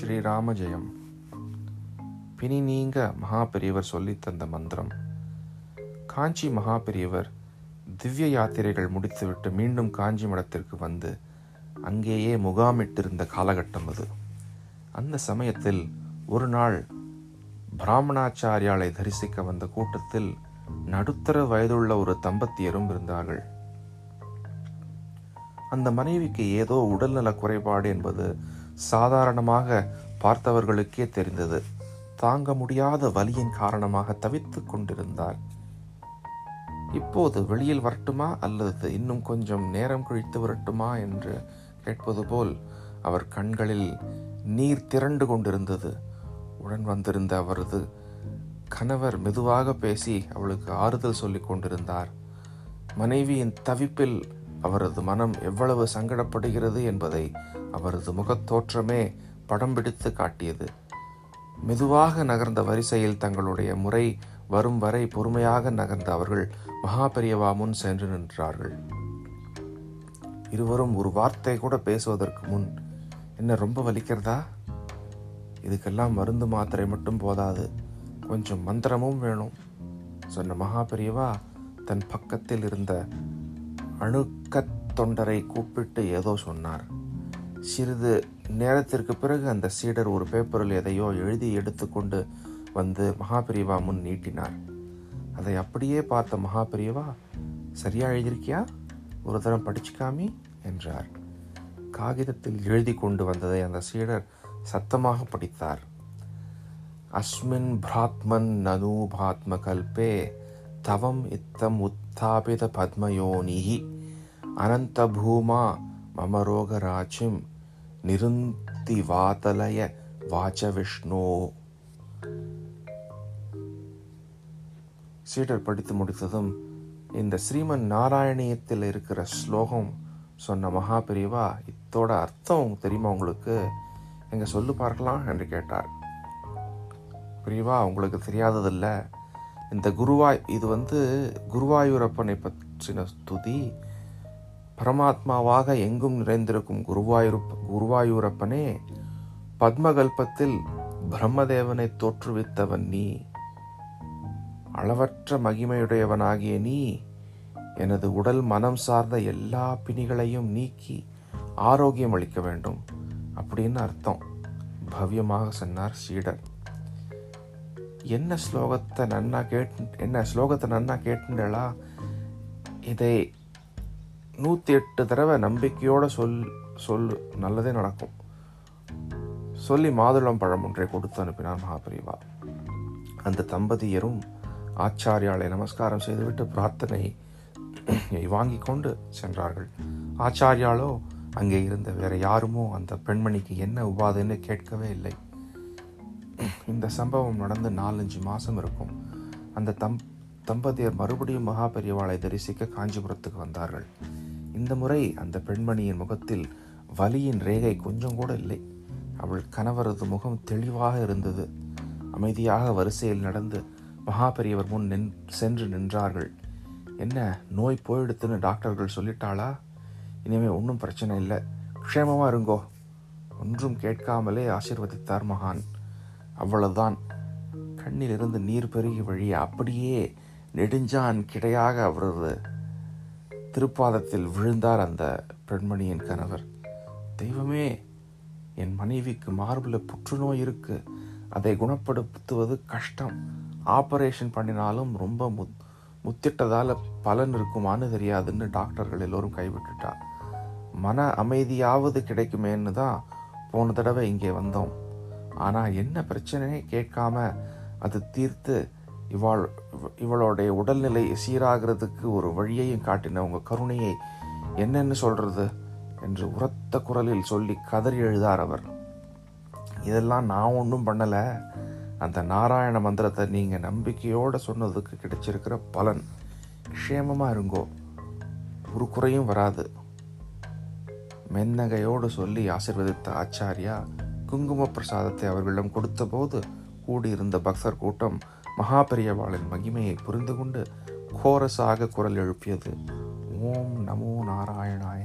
ஸ்ரீராம ஜெயம் பிணி நீங்க மகாபெரியவர் பெரியவர் தந்த மந்திரம். காஞ்சி மகா பெரியவர் திவ்ய யாத்திரைகள் முடித்துவிட்டு மீண்டும் காஞ்சி மடத்திற்கு வந்து அங்கேயே முகாமிட்டிருந்த காலகட்டம் அது. அந்த சமயத்தில் ஒரு நாள் பிராமணாச்சாரியாலை தரிசிக்க வந்த கூட்டத்தில் நடுத்தர வயதுள்ள ஒரு தம்பத்தியரும் இருந்தார்கள். அந்த மனைவிக்கு ஏதோ உடல்நல குறைபாடு என்பது சாதாரணமாக பார்த்தவர்களுக்கே தெரிந்தது. தாங்க முடியாத வலியின் காரணமாக தவித்துக் கொண்டிருந்தார் இப்போது வெளியில் வரட்டுமா அல்லது இன்னும் கொஞ்சம் நேரம் கழித்து வரட்டுமா என்று கேட்பது போல் அவர் கண்களில் நீர் திரண்டு கொண்டிருந்தது. உடன் வந்திருந்த அவரது கணவர் மெதுவாக பேசி அவளுக்கு ஆறுதல் சொல்லிக் கொண்டிருந்தார். மனைவியின் தவிப்பில் அவரது மனம் எவ்வளவு சங்கடப்படுகிறது என்பதை அவரது முகத்தோற்றமே படம் பிடித்து காட்டியது. மெதுவாக நகர்ந்த வரிசையில் தங்களுடைய முறை வரும் வரை பொறுமையாக நகர்ந்த அவர்கள் மகா பெரியவா முன் சென்று நின்றார்கள். இருவரும் ஒரு வார்த்தை கூட பேசுவதற்கு முன் என்ன ரொம்ப வலிக்கிறதா? இதுக்கெல்லாம் மருந்து மாத்திரை மட்டும் போதாது கொஞ்சம் மந்திரமும் வேணும் சொன்ன மகா பெரியவா தன் பக்கத்தில் இருந்த அணுக்கத் தொண்டரை கூப்பிட்டு ஏதோ சொன்னார். சிறிது நேரத்திற்கு பிறகு அந்த சீடர் ஒரு பேப்பரில் எதையோ எழுதி எடுத்துக்கொண்டு வந்து மகாபிரிவா முன் நீட்டினார். அதை அப்படியே பார்த்த மகாபிரிவா சரியா எழுதியிருக்கியா? ஒரு தரம் படிச்சுக்காமி? என்றார். காகிதத்தில் எழுதி கொண்டு வந்ததை அந்த சீடர் சத்தமாக படித்தார். அஸ்மின் பிராத்மன் நனூபாத்ம கல்பே தவம் இத்தம் உத்தாபித பத்மயோனிஹி அனந்த பூமா நிருந்தி வாதலய வாச்ச விஷ்ணு சீடர் படித்து முடித்ததும் இந்த ஸ்ரீமன் நாராயணியத்தில் இருக்கிற ஸ்லோகம் சொன்ன மகா பெரியவா இத்தோட அர்த்தம் தெரியுமா உங்களுக்கு? எங்க சொல்லு பார்க்கலாம் என்று கேட்டார். பிரிவா உங்களுக்கு தெரியாததில்லை. இந்த குருவாய் இது வந்து குருவாயூரப்பனை பற்றின துதி பரமாத்மாவாக எங்கும் நிறைந்திருக்கும் குருவாயூர் குருவாயூரப்பனே பத்மகல்பத்தில் பிரம்மதேவனை தோற்றுவித்தவன் நீ. அளவற்ற மகிமையுடையவனாகிய நீ எனது உடல் மனம் சார்ந்த எல்லா பிணிகளையும் நீக்கி ஆரோக்கியம் அளிக்க வேண்டும் அப்படின்னு அர்த்தம். பவ்யமாக சொன்னார் சீடர். என்ன ஸ்லோகத்தை நன்னா கேட்டு என்ன ஸ்லோகத்தை நன்னா கேட்டுண்டலா இதை நூற்றி எட்டு தடவை நம்பிக்கையோடு சொல் சொல் நல்லதே நடக்கும். சொல்லி மாதுளம் பழம் ஒன்றை கொடுத்து அனுப்பினார் மகாபிரிவா. அந்த தம்பதியரும் ஆச்சாரியாலை நமஸ்காரம் செய்துவிட்டு பிரார்த்தனை வாங்கி கொண்டு சென்றார்கள். ஆச்சாரியாலோ அங்கே இருந்த வேற யாருமோ அந்த பெண்மணிக்கு என்ன உபாதைன்னு கேட்கவே இல்லை. இந்த சம்பவம் நடந்து நாலஞ்சு மாதம் இருக்கும். அந்த தம் தம்பதியர் மறுபடியும் மகாபெரியவாளை தரிசிக்க காஞ்சிபுரத்துக்கு வந்தார்கள். இந்த முறை அந்த பெண்மணியின் முகத்தில் வலியின் ரேகை கொஞ்சம் கூட இல்லை. அவள் கணவரது முகம் தெளிவாக இருந்தது. அமைதியாக வரிசையில் நடந்து மகா பெரியவர் முன் நின் சென்று நின்றார்கள். என்ன நோய் போயிடுத்துன்னு டாக்டர்கள் சொல்லிட்டாளா? இனிமே ஒன்றும் பிரச்சனை இல்லை. க்ஷேமமாக இருங்கோ. ஒன்றும் கேட்காமலே ஆசிர்வதித்தார் மகான். அவ்வளவுதான். கண்ணிலிருந்து நீர் பெருகி வழிய அப்படியே நெடுஞ்சான் கிடையாக அவரது திருப்பாதத்தில் விழுந்தார் அந்த பெண்மணியின் கணவர். தெய்வமே என் மனைவிக்கு மார்பில் புற்றுநோய் இருக்கு. அதை குணப்படுத்துவது கஷ்டம். ஆபரேஷன் பண்ணினாலும் ரொம்ப முத் முத்திட்டதால் பலன் இருக்குமான்னு தெரியாதுன்னு டாக்டர்கள் எல்லோரும் கைவிட்டுட்டா மன அமைதியாவது கிடைக்குமேன்னு தான் போன தடவை இங்கே வந்தோம். ஆனால் என்ன பிரச்சனையே கேட்காம அது தீர்த்து இவாள் இவளுடைய உடல்நிலை சீராகிறதுக்கு ஒரு வழியையும் காட்டின உங்கள் கருணையை என்னென்னு சொல்கிறது என்று உரத்த குரலில் சொல்லி கதறி எழுதார் அவர். இதெல்லாம் நான் ஒன்றும் பண்ணலை. அந்த நாராயண மந்திரத்தை நீங்கள் நம்பிக்கையோடு சொன்னதுக்கு கிடைச்சிருக்கிற பலன். க்ஷேமமாக இருங்கோ. ஒரு குறையும் வராது. மென்னகையோடு சொல்லி ஆசிர்வதித்த ஆச்சாரியா குங்கும பிரசாதத்தை அவர்களிடம் கொடுத்தபோது கூடியிருந்த பக்தர் கூட்டம் மகாபெரியவாளின் மகிமையை புரிந்து கொண்டு கோரசாக குரல் எழுப்பியது ஓம் நமோ நாராயணாய